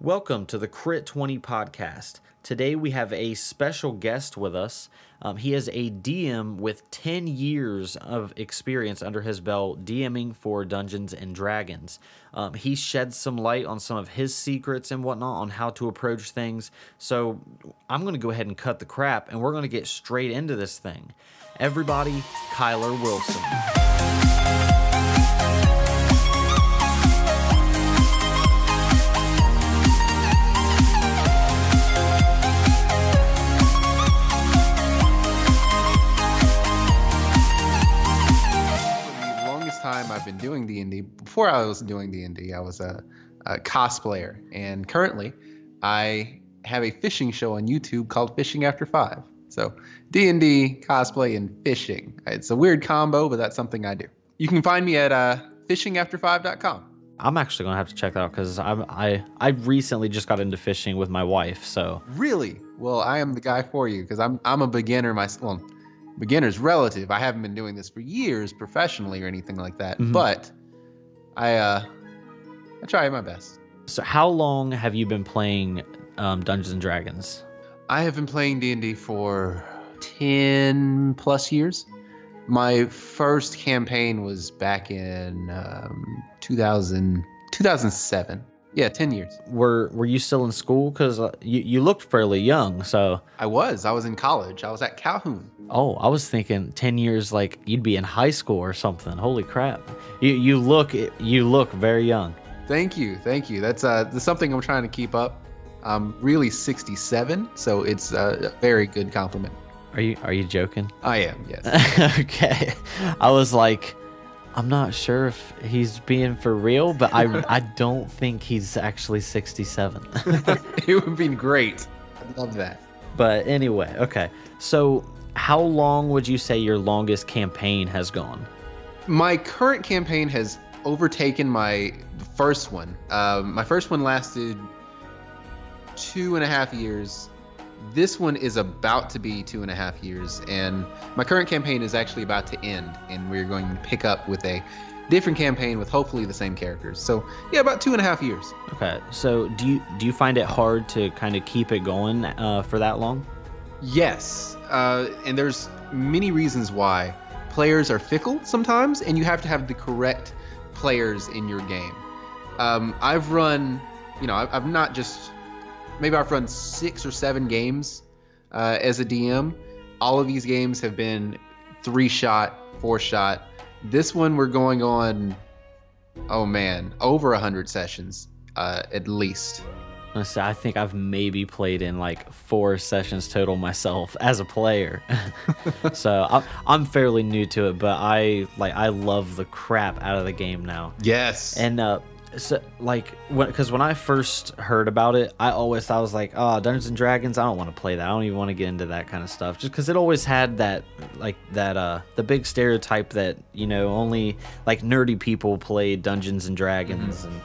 Welcome to the Crit 20 podcast. Today we have a special guest with us. Um, he is a DM with 10 years of experience under his belt DMing for Dungeons and Dragons. Um, he sheds some light on some of his secrets and whatnot on how to approach things. So I'm going to go ahead and cut the crap and we're going to get straight into this thing. Everybody, Kyler Wilson. Been doing D&D. Before I was doing D&D, I was a, a cosplayer, and currently I have a fishing show on YouTube called Fishing After Five. So D&D, cosplay, and fishing. It's a weird combo, but that's something I do. You can find me at uh, fishingafter5.com. I'm actually going to have to check that out because I I I recently just got into fishing with my wife. So Really? Well, I am the guy for you because I'm I'm a beginner myself. Well, beginner's relative. I haven't been doing this for years professionally or anything like that, Mhm. but I uh I try my best. So, how long have you been playing um, Dungeons and Dragons? I have been playing D&D for 10 plus years. My first campaign was back in um, 2000, 2007. Yeah, 10 years. Were Were you still in school? Because uh, you you looked fairly young. So, I was. I was in college. I was at Calhoun. oh, I was thinking ten years like you'd be in high school or something. Holy crap! You you look you look very young. Thank you. Thank you. That's uh that's something I'm trying to keep up. I'm really 67, so it's uh, a very good compliment. Are you Are you joking? I am, yes. okay, I was like. I'm not sure if he's being for real, but I, I don't think he's actually 67. it would be great. I'd love that. But anyway, okay. So, how long would you say your longest campaign has gone? My current campaign has overtaken my first one. Um, my first one lasted two and a half years. This one is about to be two and a half years, and my current campaign is actually about to end, and we're going to pick up with a different campaign with hopefully the same characters. So yeah, about two and a half years. Okay. So, do you do you find it hard to kind of keep it going uh, for that long? Yes, uh, and there's many reasons why players are fickle sometimes, and you have to have the correct players in your game. Um, I've run, you know, I've, I've not just maybe I've run six or seven games uh, as a DM. All of these games have been three shot, four shot. This one we're going on, oh man, over a hundred sessions uh, at least. Honestly, I think I've maybe played in like four sessions total myself as a player. so I'm, I'm fairly new to it, but I like I love the crap out of the game now. Yes. And uh, so like when because when I first heard about it, I always thought I was like, oh, Dungeons and Dragons. I don't want to play that. I don't even want to get into that kind of stuff. Just because it always had that like that uh the big stereotype that you know only like nerdy people play Dungeons and Dragons and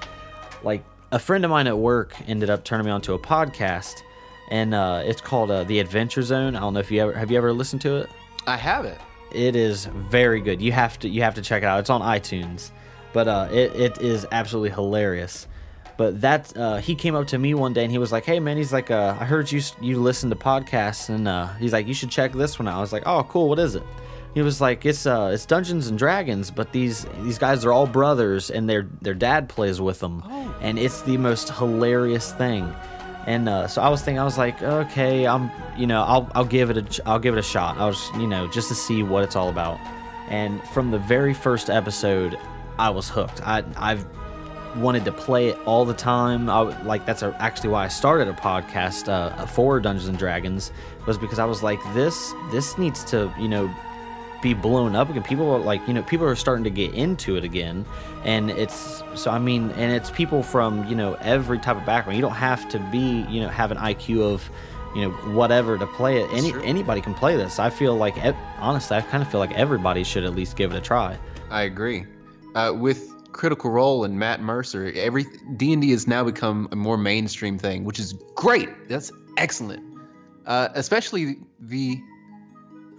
like a friend of mine at work ended up turning me onto a podcast. And uh, it's called uh, the Adventure Zone. I don't know if you ever have you ever listened to it. I have it. It is very good. You have to you have to check it out. It's on iTunes, but uh, it it is absolutely hilarious. But that uh, he came up to me one day and he was like, "Hey man," he's like, uh, "I heard you you listen to podcasts and uh, he's like, you should check this one out." I was like, "Oh, cool. What is it?" He was like, "It's uh, it's Dungeons and Dragons, but these these guys are all brothers and their their dad plays with them, and it's the most hilarious thing." And uh, so I was thinking, I was like, okay, I'm, you know, I'll, I'll give it a, I'll give it a shot. I was, you know, just to see what it's all about. And from the very first episode, I was hooked. I, I've wanted to play it all the time. I like that's a, actually why I started a podcast uh, for Dungeons and Dragons was because I was like, this, this needs to, you know, be blown up again. People are like, you know, people are starting to get into it again, and it's so. I mean, and it's people from you know every type of background. You don't have to be, you know, have an IQ of, you know, whatever to play it. Any Sure. anybody can play this. I feel like, honestly, I kind of feel like everybody should at least give it a try. I agree. Uh, with Critical Role and Matt Mercer, every D and D has now become a more mainstream thing, which is great. That's excellent. Uh, especially the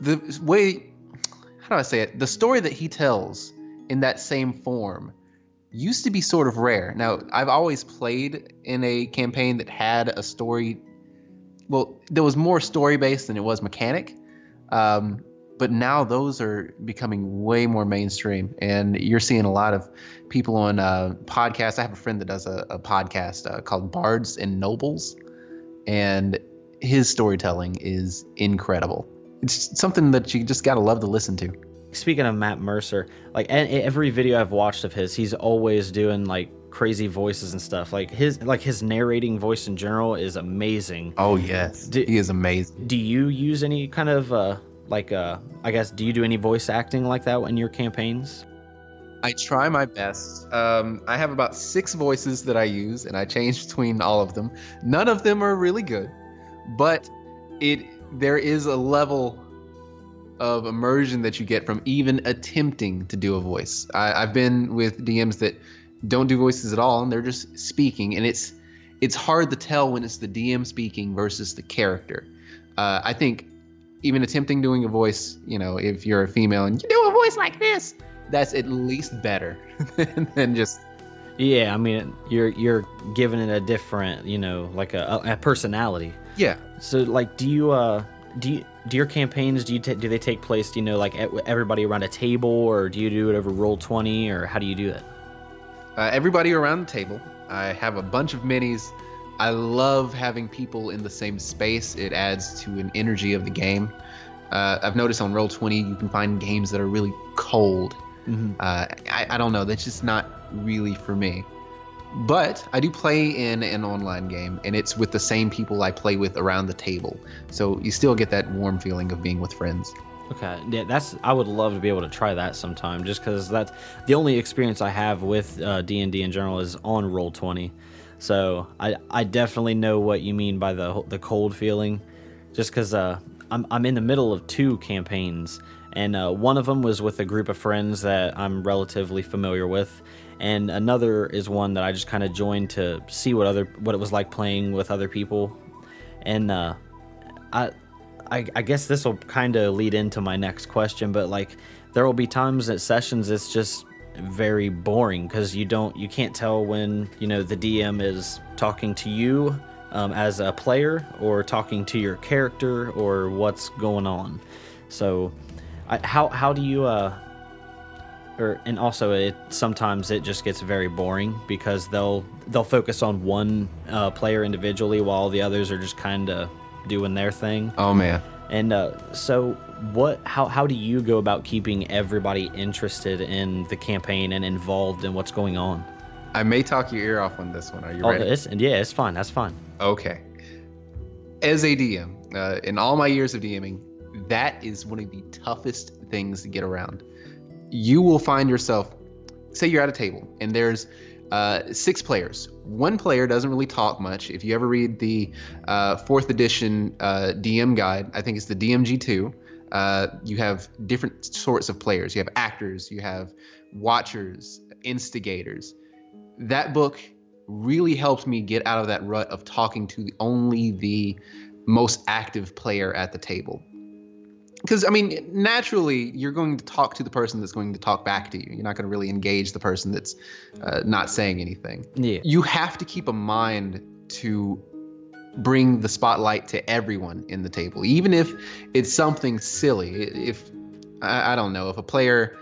the way how do I say it? The story that he tells in that same form used to be sort of rare. Now, I've always played in a campaign that had a story. Well, there was more story based than it was mechanic. Um, but now those are becoming way more mainstream, and you're seeing a lot of people on uh, podcasts. I have a friend that does a, a podcast uh, called Bards and Nobles, and his storytelling is incredible. It's something that you just gotta love to listen to. Speaking of Matt Mercer, like every video I've watched of his, he's always doing like crazy voices and stuff. Like his like his narrating voice in general is amazing. Oh yes, do, he is amazing. Do you use any kind of uh like uh I guess do you do any voice acting like that in your campaigns? I try my best. Um, I have about six voices that I use, and I change between all of them. None of them are really good, but it there is a level of immersion that you get from even attempting to do a voice. I, I've been with DMs that don't do voices at all, and they're just speaking, and it's it's hard to tell when it's the DM speaking versus the character. Uh, I think even attempting doing a voice, you know, if you're a female and you do a voice like this, that's at least better than just. Yeah, I mean, you're you're giving it a different, you know, like a, a personality. Yeah. So, like, do you uh do you do your campaigns do you t- do they take place do you know like everybody around a table or do you do it over roll 20 or how do you do it uh, everybody around the table i have a bunch of minis i love having people in the same space it adds to an energy of the game uh, i've noticed on roll 20 you can find games that are really cold mm-hmm. uh, I, I don't know that's just not really for me but I do play in an online game, and it's with the same people I play with around the table. So you still get that warm feeling of being with friends. Okay, yeah, that's. I would love to be able to try that sometime, just because that's the only experience I have with uh, D and D in general is on Roll Twenty. So I I definitely know what you mean by the the cold feeling, just because uh, I'm I'm in the middle of two campaigns, and uh, one of them was with a group of friends that I'm relatively familiar with, and another is one that I just kind of joined to see what other what it was like playing with other people, and uh, I, I, I guess this will kind of lead into my next question, but like there will be times at sessions it's just very boring because you don't you can't tell when you know the DM is talking to you um, as a player or talking to your character or what's going on. So, I, how how do you uh or and also it sometimes it just gets very boring because they'll they'll focus on one uh, player individually while the others are just kind of doing their thing. Oh man. And uh, so what how how do you go about keeping everybody interested in the campaign and involved in what's going on? I may talk your ear off on this one. Are you oh, ready? It's, yeah, it's fine. That's fine. Okay. As a DM, uh, in all my years of DMing, that is one of the toughest things to get around you will find yourself, say you're at a table and there's uh, six players. One player doesn't really talk much. If you ever read the uh, fourth edition uh, DM guide, I think it's the DMG2. Uh, you have different sorts of players. You have actors, you have watchers, instigators. That book really helped me get out of that rut of talking to only the most active player at the table because I mean, naturally, you're going to talk to the person that's going to talk back to you. You're not going to really engage the person that's uh, not saying anything. Yeah. You have to keep a mind to bring the spotlight to everyone in the table, even if it's something silly. If I, I don't know, if a player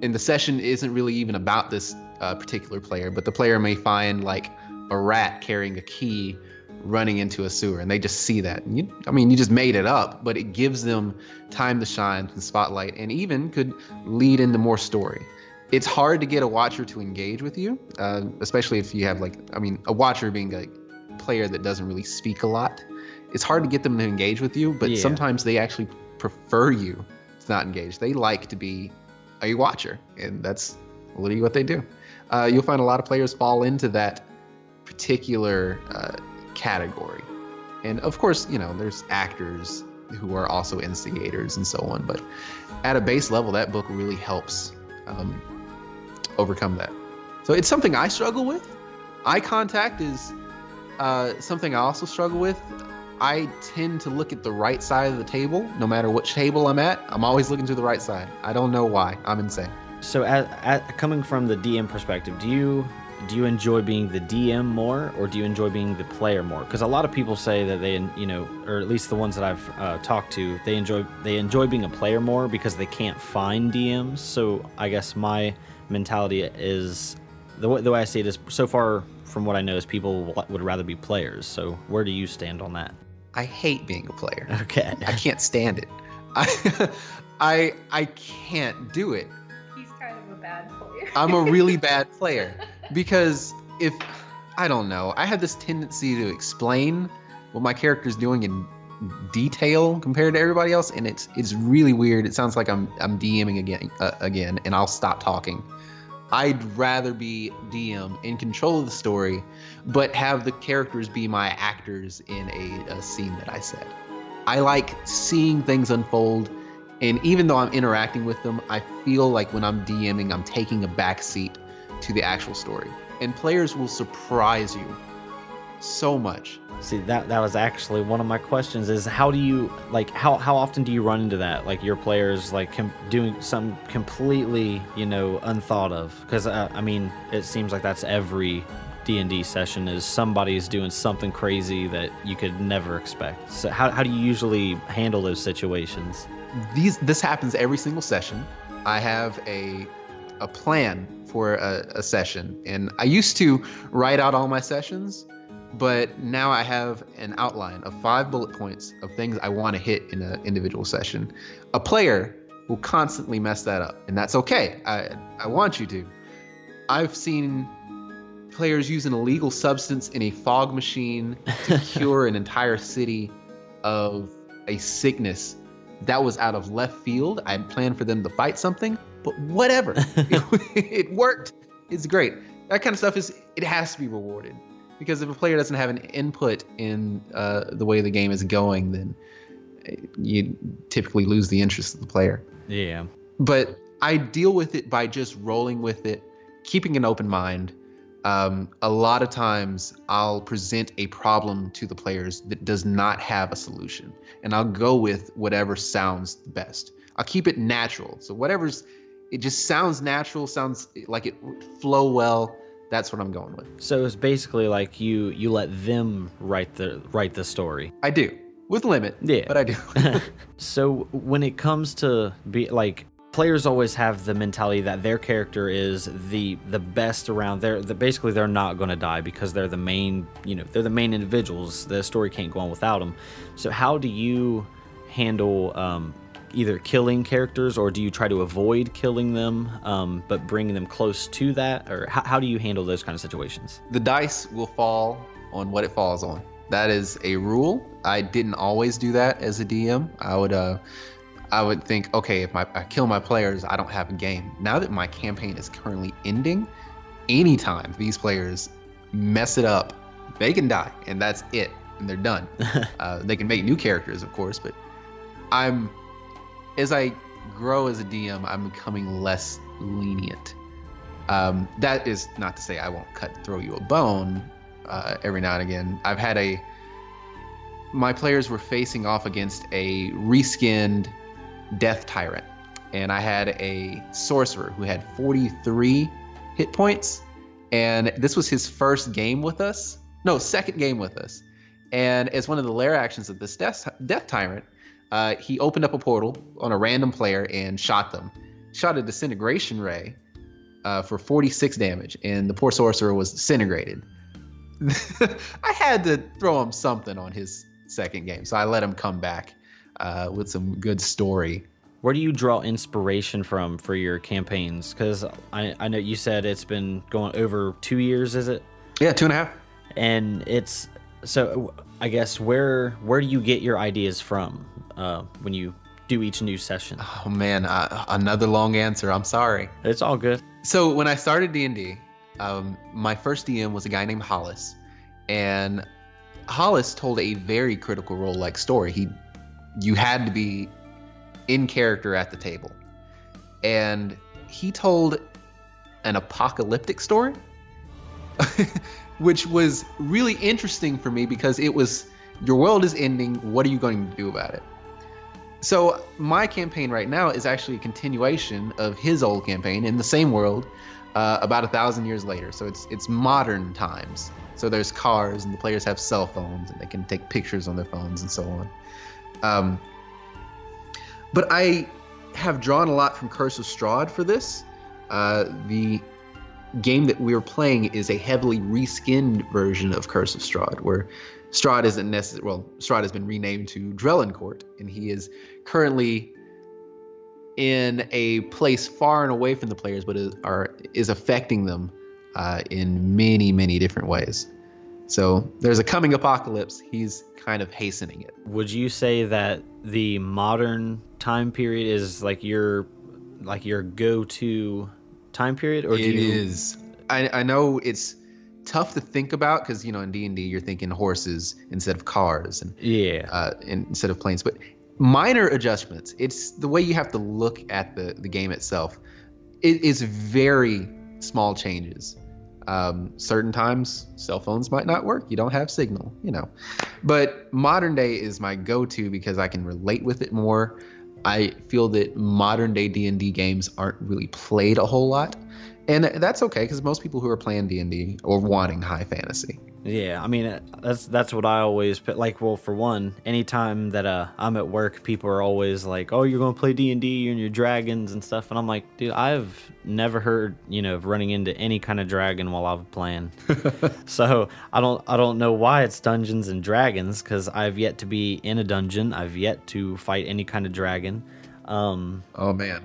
in the session isn't really even about this uh, particular player, but the player may find like a rat carrying a key running into a sewer and they just see that. You, I mean, you just made it up, but it gives them time to shine the spotlight and even could lead into more story. It's hard to get a watcher to engage with you, uh, especially if you have like, I mean, a watcher being a player that doesn't really speak a lot. It's hard to get them to engage with you, but yeah. sometimes they actually prefer you to not engage. They like to be a watcher, and that's literally what they do. Uh, you'll find a lot of players fall into that particular uh, category. And of course, you know, there's actors who are also instigators and so on. But at a base level, that book really helps um, overcome that. So it's something I struggle with. Eye contact is uh, something I also struggle with. I tend to look at the right side of the table, no matter which table I'm at. I'm always looking to the right side. I don't know why. I'm insane. So, at, at, coming from the DM perspective, do you do you enjoy being the DM more, or do you enjoy being the player more? Because a lot of people say that they, you know, or at least the ones that I've uh, talked to, they enjoy they enjoy being a player more because they can't find DMs. So, I guess my mentality is the way, the way I see it is so far from what I know is people would rather be players. So, where do you stand on that? I hate being a player. Okay. I can't stand it. I I I can't do it. He's kind of a bad player. I'm a really bad player because if I don't know, I have this tendency to explain what my character's doing in detail compared to everybody else, and it's it's really weird. It sounds like I'm I'm DMing again uh, again, and I'll stop talking. I'd rather be DM in control of the story, but have the characters be my actors in a, a scene that I set. I like seeing things unfold and even though I'm interacting with them, I feel like when I'm DMing, I'm taking a back seat to the actual story. And players will surprise you so much. See that that was actually one of my questions is how do you like how how often do you run into that like your players like com- doing some completely you know unthought of because uh, I mean it seems like that's every D&D session is somebody's doing something crazy that you could never expect. So how how do you usually handle those situations? these this happens every single session. I have a a plan for a, a, session, and I used to write out all my sessions, but now I have an outline of five bullet points of things I want to hit in an individual session. A player will constantly mess that up, and that's okay. I I want you to. I've seen players use an illegal substance in a fog machine to cure an entire city of a sickness that was out of left field. I planned for them to fight something, but whatever. it worked. It's great. That kind of stuff is it has to be rewarded because if a player doesn't have an input in uh, the way the game is going, then uh, you typically lose the interest of the player. Yeah. But I deal with it by just rolling with it, keeping an open mind, um, a lot of times I'll present a problem to the players that does not have a solution, and I'll go with whatever sounds the best. I'll keep it natural. So whatever's, it just sounds natural, sounds like it flow well. That's what I'm going with. So it's basically like you you let them write the write the story. I do with limit. Yeah, but I do. so when it comes to be like players always have the mentality that their character is the the best around they're the, basically they're not going to die because they're the main you know they're the main individuals the story can't go on without them so how do you handle um, either killing characters or do you try to avoid killing them um, but bringing them close to that? Or how, how do you handle those kind of situations? The dice will fall on what it falls on. That is a rule. I didn't always do that as a dm i would uh I would think, okay, if my, I kill my players, I don't have a game. Now that my campaign is currently ending, anytime these players mess it up, they can die, and that's it, and they're done. uh, they can make new characters, of course, but I'm as I grow as a DM, I'm becoming less lenient. Um, that is not to say I won't cut throw you a bone uh, every now and again. I've had a my players were facing off against a reskinned Death Tyrant, and I had a sorcerer who had 43 hit points, and this was his first game with us. No, second game with us. And as one of the lair actions of this Death, death Tyrant, uh, he opened up a portal on a random player and shot them. Shot a disintegration ray uh, for 46 damage, and the poor sorcerer was disintegrated. I had to throw him something on his second game, so I let him come back uh, with some good story. Where do you draw inspiration from for your campaigns? Because I, I know you said it's been going over two years, is it? Yeah, two and a half. And it's so I guess where where do you get your ideas from uh, when you do each new session? Oh man, uh, another long answer. I'm sorry. It's all good. So when I started D and D, um, my first DM was a guy named Hollis, and Hollis told a very critical role like story. He you had to be in character at the table. And he told an apocalyptic story, which was really interesting for me because it was your world is ending. What are you going to do about it? So my campaign right now is actually a continuation of his old campaign in the same world, uh, about a thousand years later. So it's it's modern times. So there's cars and the players have cell phones and they can take pictures on their phones and so on. Um, but I have drawn a lot from Curse of Strahd for this. Uh, the game that we are playing is a heavily reskinned version of Curse of Strahd, where Strahd isn't necessary. Well, Strahd has been renamed to Drellincourt, and he is currently in a place far and away from the players, but is, are is affecting them uh, in many, many different ways. So there's a coming apocalypse. He's kind of hastening it. Would you say that the modern time period is like your like your go-to time period, or It you? is. I, I know it's tough to think about because you know in D and D you're thinking horses instead of cars and Yeah. uh, in- instead of planes, but minor adjustments. It's the way you have to look at the the game itself. It is very small changes. Um, certain times cell phones might not work. You don't have signal, you know. But modern day is my go-to because I can relate with it more. I feel that modern day D&D games aren't really played a whole lot. And that's okay because most people who are playing D&D are wanting high fantasy. Yeah, I mean that's that's what I always put. Like, well, for one, anytime that uh, I'm at work, people are always like, "Oh, you're gonna play D and D and your dragons and stuff," and I'm like, "Dude, I've never heard you know of running into any kind of dragon while I'm playing." so I don't I don't know why it's Dungeons and Dragons because I've yet to be in a dungeon. I've yet to fight any kind of dragon. Um, Oh man.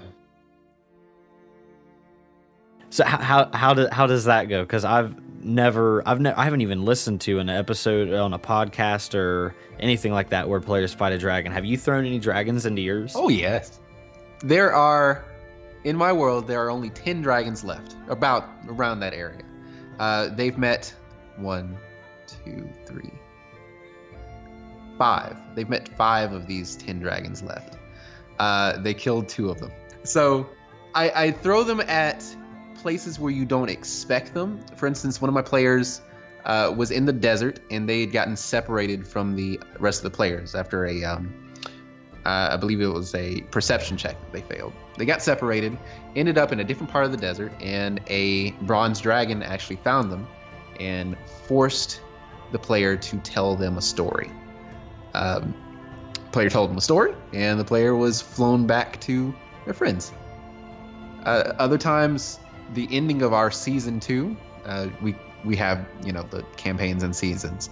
So how how do, how does that go? Because I've never I've I haven't even listened to an episode on a podcast or anything like that where players fight a dragon. Have you thrown any dragons into yours? Oh yes. There are in my world there are only 10 dragons left about around that area. Uh, they've met one, two, three, five. They've met five of these 10 dragons left. Uh, they killed two of them. So I, I throw them at places where you don't expect them. For instance, one of my players uh, was in the desert and they had gotten separated from the rest of the players after a um, uh, I believe it was a perception check that they failed. They got separated, ended up in a different part of the desert, and a bronze dragon actually found them and forced the player to tell them a story. Um, player told them a story, and the player was flown back to their friends. Uh, other times, the ending of our season two, uh, we we have you know the campaigns and seasons.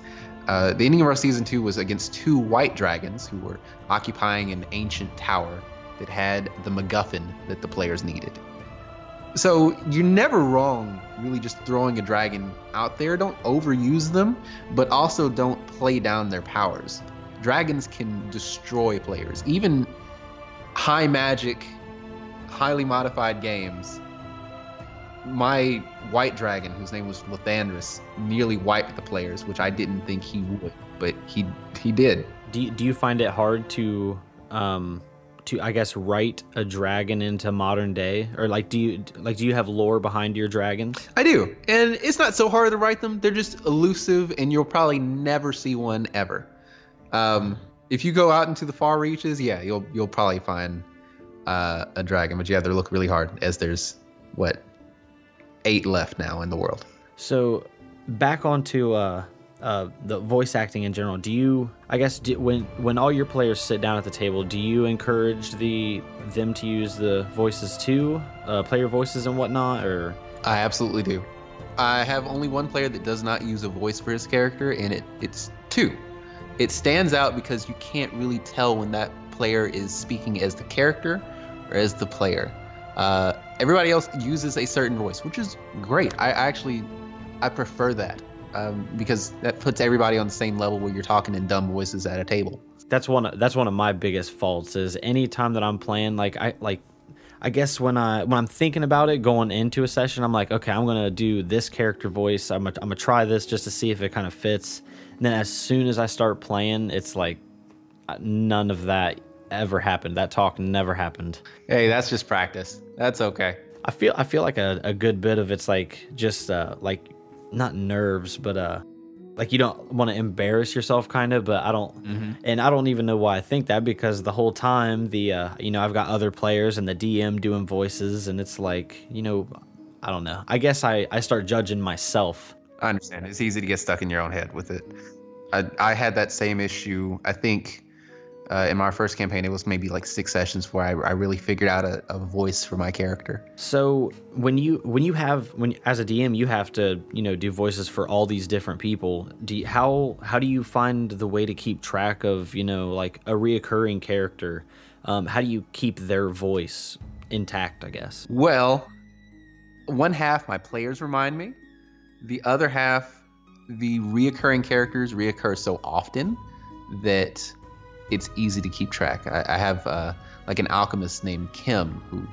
Uh, the ending of our season two was against two white dragons who were occupying an ancient tower that had the MacGuffin that the players needed. So you're never wrong, really, just throwing a dragon out there. Don't overuse them, but also don't play down their powers. Dragons can destroy players. Even high magic, highly modified games. My white dragon, whose name was Lathandris, nearly wiped the players, which I didn't think he would, but he he did. Do you, do you find it hard to um to I guess write a dragon into modern day or like do you like do you have lore behind your dragons? I do, and it's not so hard to write them. They're just elusive, and you'll probably never see one ever. Um, if you go out into the far reaches, yeah, you'll you'll probably find uh, a dragon, but you have to look really hard, as there's what eight left now in the world. So back onto uh, uh, the voice acting in general. Do you, I guess, do, when when all your players sit down at the table, do you encourage the them to use the voices too, uh, player voices and whatnot, or I absolutely do. I have only one player that does not use a voice for his character, and it it's two. It stands out because you can't really tell when that player is speaking as the character or as the player. Uh, everybody else uses a certain voice, which is great. I, I actually I prefer that um, because that puts everybody on the same level where you're talking in dumb voices at a table. that's one of, that's one of my biggest faults is anytime that I'm playing like I like I guess when I when I'm thinking about it going into a session I'm like okay I'm gonna do this character voice I'm gonna, I'm gonna try this just to see if it kind of fits and then as soon as I start playing it's like uh, none of that ever happened that talk never happened Hey, that's just practice. That's okay. I feel I feel like a, a good bit of it's like just uh like not nerves but uh like you don't want to embarrass yourself kind of but i don't and i don't even know why i think that because the whole time the uh you know i've got other players and the dm doing voices and it's like you know i don't know i guess i i start judging myself I understand. It's easy to get stuck in your own head with it. I, I had that same issue. I think uh, in my first campaign, it was maybe like six sessions where I, I really figured out a, a voice for my character. so when you when you have when as a dm you have to you know do voices for all these different people do you, how how do you find the way to keep track of you know like a reoccurring character um, how do you keep their voice intact i guess Well, one half my players remind me. The other half, the reoccurring characters reoccur so often that it's easy to keep track. I, I have uh, like an alchemist named Kim who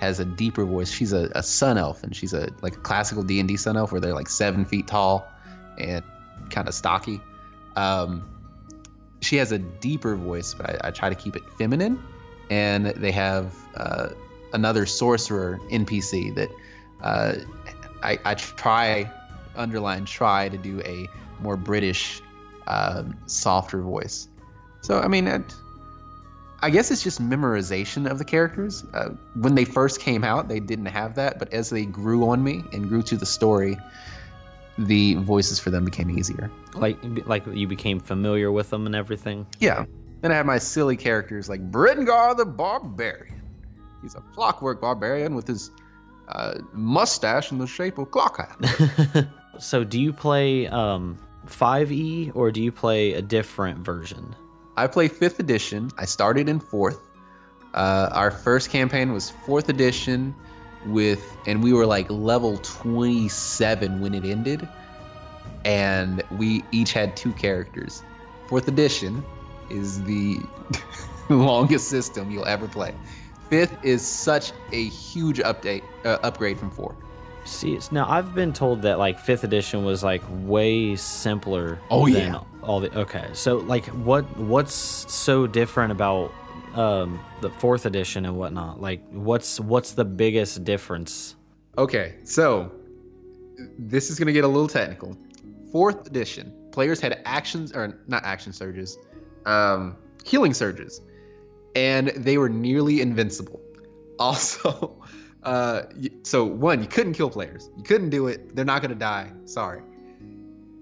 has a deeper voice. She's a, a sun elf, and she's a like a classical D and D sun elf where they're like seven feet tall and kind of stocky. Um, she has a deeper voice, but I, I try to keep it feminine. And they have uh, another sorcerer NPC that uh, I, I try, underline try to do a more British, um, softer voice. So I mean, it, I guess it's just memorization of the characters. Uh, when they first came out, they didn't have that, but as they grew on me and grew to the story, the voices for them became easier. like like you became familiar with them and everything Yeah. Then I have my silly characters like Brengar the Barbarian. He's a clockwork barbarian with his uh, mustache in the shape of clock hat. so do you play um 5e or do you play a different version I play fifth edition. I started in fourth. Uh, our first campaign was fourth edition with, and we were like level 27 when it ended. And we each had two characters. Fourth edition is the longest system you'll ever play. Fifth is such a huge update, uh, upgrade from four. See, it's, now I've been told that like fifth edition was like way simpler. Oh, than yeah. All the okay. So like, what what's so different about um the fourth edition and whatnot? Like, what's what's the biggest difference? Okay, so this is to get a little technical. Fourth edition, players had actions, or not action surges, um, healing surges, and they were nearly invincible. Also, uh, so one, you couldn't kill players. You couldn't do it. They're not to die. Sorry.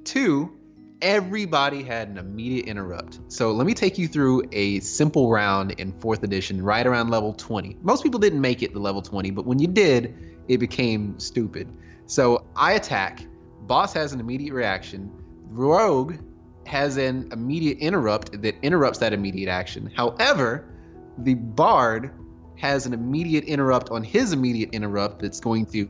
Two, everybody had an immediate interrupt. So let me take you through a simple round in fourth edition, right around level 20. Most people didn't make it to level 20, but when you did, it became stupid. So I attack, boss has an immediate reaction, rogue has an immediate interrupt that interrupts that immediate action. However, the bard has an immediate interrupt on his immediate interrupt that's going to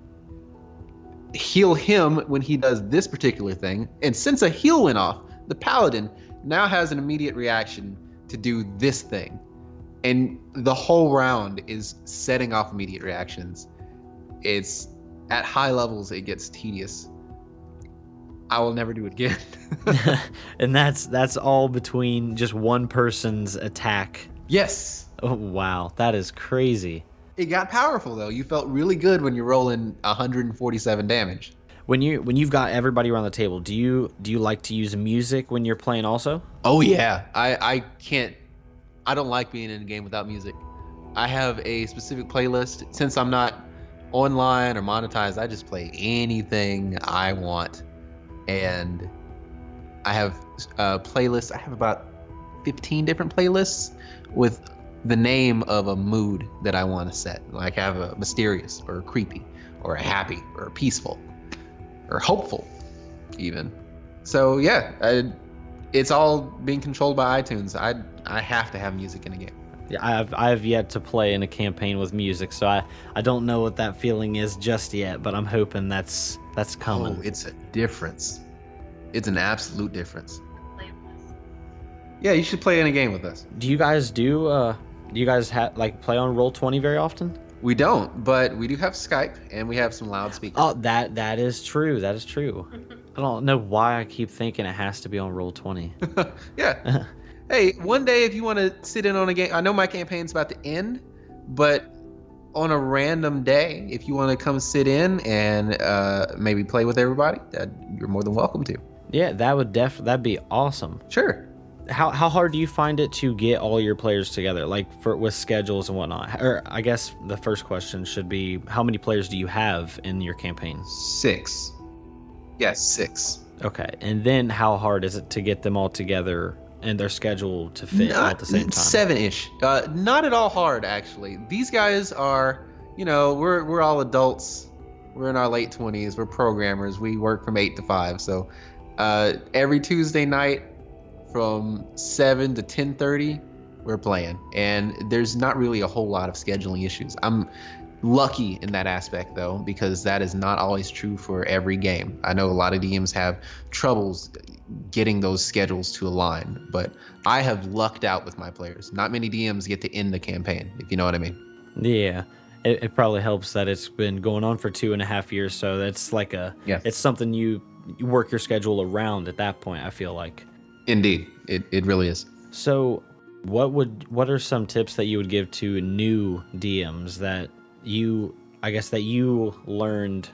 heal him when he does this particular thing. And since a heal went off, the paladin now has an immediate reaction to do this thing. And the whole round is setting off immediate reactions. It's at high levels, it gets tedious. I will never do it again. and that's that's all between just one person's attack. yes. Oh wow, that is crazy. It got powerful though. You felt really good when you're rolling 147 damage. When you when you've got everybody around the table, do you do you like to use music when you're playing also? Oh yeah, I I can't. I don't like being in a game without music. I have a specific playlist. Since I'm not online or monetized, I just play anything I want, and I have uh, playlists. I have about 15 different playlists with the name of a mood that I want to set. Like I have a mysterious or a creepy or a happy or a peaceful or hopeful, even. So yeah, I, it's all being controlled by iTunes. I I have to have music in a game. Yeah, I have I have yet to play in a campaign with music, so I I don't know what that feeling is just yet, but I'm hoping that's that's coming. Oh, it's a difference. It's an absolute difference. Yeah, you should play in a game with us. do you guys do uh do you guys ha- like play on roll 20 very often? We don't, but we do have Skype and we have some loudspeakers. Oh, that that is true. That is true. I don't know why I keep thinking it has to be on roll 20. yeah. hey, one day if you want to sit in on a game, I know my campaign's about to end, but on a random day, if you want to come sit in and uh, maybe play with everybody, that you're more than welcome to. Yeah, that would def that'd be awesome. Sure. How how hard do you find it to get all your players together, like for with schedules and whatnot? Or I guess the first question should be, how many players do you have in your campaign? Six. Yes, six. Okay, and then how hard is it to get them all together and their schedule to fit all at the same time? Seven ish. Uh, not at all hard, actually. These guys are, you know, we're we're all adults. We're in our late twenties. We're programmers. We work from eight to five. So uh, every Tuesday night from seven to ten thirty, we're playing, and there's not really a whole lot of scheduling issues. I'm lucky in that aspect though because that is not always true for every game i know a lot of dms have troubles getting those schedules to align but i have lucked out with my players not many dms get to end the campaign if you know what i mean Yeah, it, it probably helps that it's been going on for two and a half years, so that's like a Yeah. it's something you you work your schedule around at that point. I feel like. Indeed it, it really is. So, what would what are some tips that you would give to new DMs that you I guess that you learned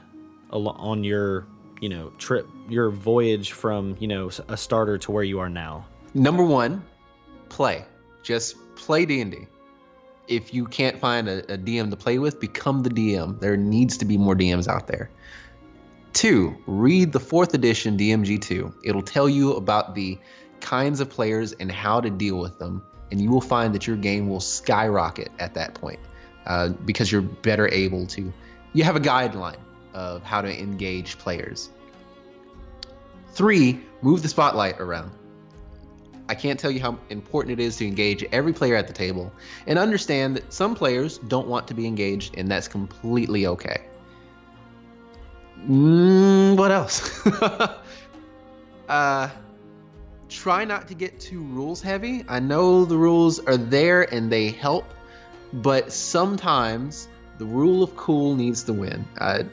on your you know trip your voyage from you know a starter to where you are now? number one play. Just play d&d if you can't find a, a dm to play with become the dm there needs to be more dms out there two read the fourth edition dmg2 it'll tell you about the kinds of players and how to deal with them and you will find that your game will skyrocket at that point uh, because you're better able to. You have a guideline of how to engage players. Three move the spotlight around. I can't tell you how important it is to engage every player at the table and understand that some players don't want to be engaged, and that's completely okay. Mm, what else? uh, try not to get too rules heavy. I know the rules are there and they help, but sometimes the rule of cool needs to win. Uh,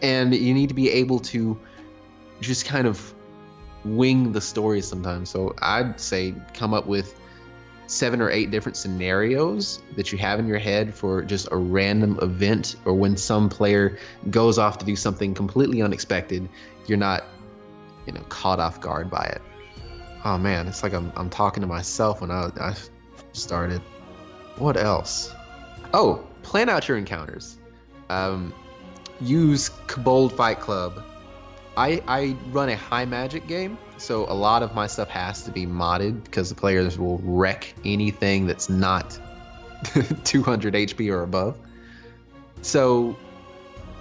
and you need to be able to just kind of wing the story sometimes. So I'd say come up with seven or eight different scenarios that you have in your head for just a random event or when some player goes off to do something completely unexpected, you're not, you know, caught off guard by it. Oh man, it's like I'm, I'm talking to myself when I, I started. What else? Oh, plan out your encounters. Um, use Kobold Fight Club I, I run a high magic game, so a lot of my stuff has to be modded because the players will wreck anything that's not 200 HP or above. So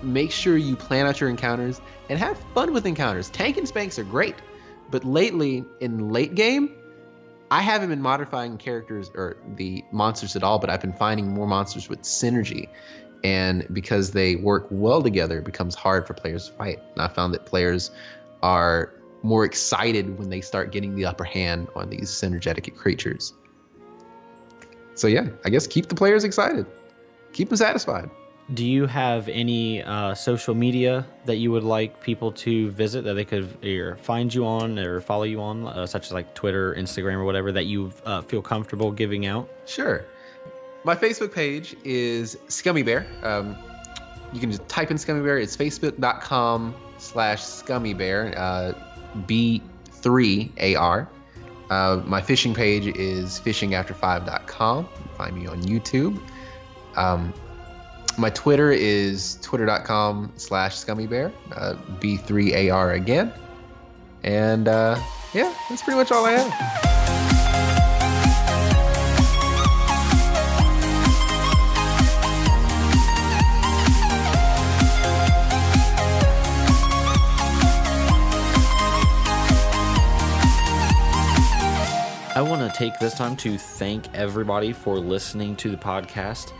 make sure you plan out your encounters and have fun with encounters. Tank and Spanks are great, but lately in late game, I haven't been modifying characters or the monsters at all, but I've been finding more monsters with synergy and because they work well together it becomes hard for players to fight and i found that players are more excited when they start getting the upper hand on these synergetic creatures. So yeah i guess keep the players excited. Keep them satisfied. Do you have any uh, social media that you would like people to visit that they could either find you on or follow you on, uh, such as like Twitter, Instagram, or whatever that you uh, feel comfortable giving out? sure. My facebook page is scummy bear. Um, you can just type in scummy bear. It's facebook.com slash scummy bear. Uh, b3ar uh, my fishing page is fishingafter5.com find me on youtube. Um, my twitter is twitter.com slash scummy bear uh, b3ar again. And uh, yeah that's pretty much all i have take this time to thank everybody for listening to the podcast.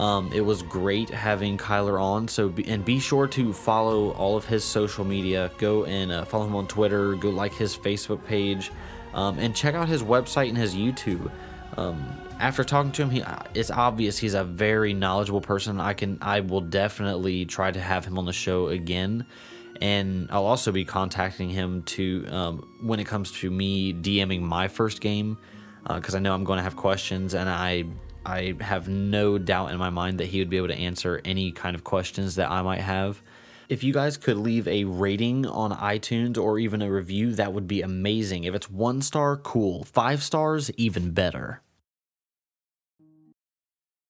Um, it was great having Kyler on. So be, and be sure to follow all of his social media. Go and uh, follow him on Twitter. Go like his Facebook page, um, and check out his website and his YouTube. Um, after talking to him, he, it's obvious he's a very knowledgeable person. I can, I will definitely try to have him on the show again and I'll also be contacting him to um, when it comes to me DMing my first game because uh, I know I'm going to have questions, and I I have no doubt in my mind that he would be able to answer any kind of questions that I might have. If you guys could leave a rating on iTunes or even a review, that would be amazing. If it's one star, cool. Five stars, even better.